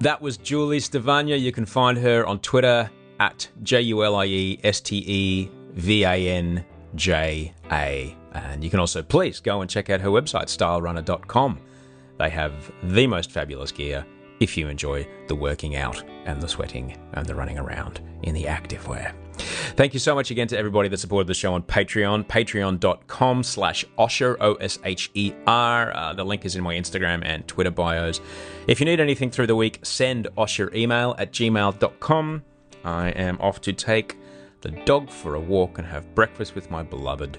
That was Julie Stevanja. You can find her on Twitter at J U L I E S T E V A N J A. And you can also please go and check out her website, stylerunner.com. They have the most fabulous gear if you enjoy the working out and the sweating and the running around in the active wear. Thank you so much again to everybody that supported the show on Patreon, patreon.com slash Osher, O-S-H-E-R. Uh, the link is in my Instagram and Twitter bios. If you need anything through the week, send Osher email at gmail.com. I am off to take the dog for a walk and have breakfast with my beloved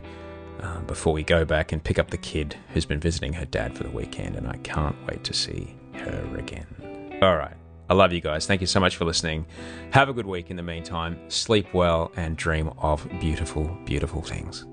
uh, before we go back and pick up the kid who's been visiting her dad for the weekend, and I can't wait to see her again. All right. I love you guys. Thank you so much for listening. Have a good week in the meantime. Sleep well and dream of beautiful, beautiful things.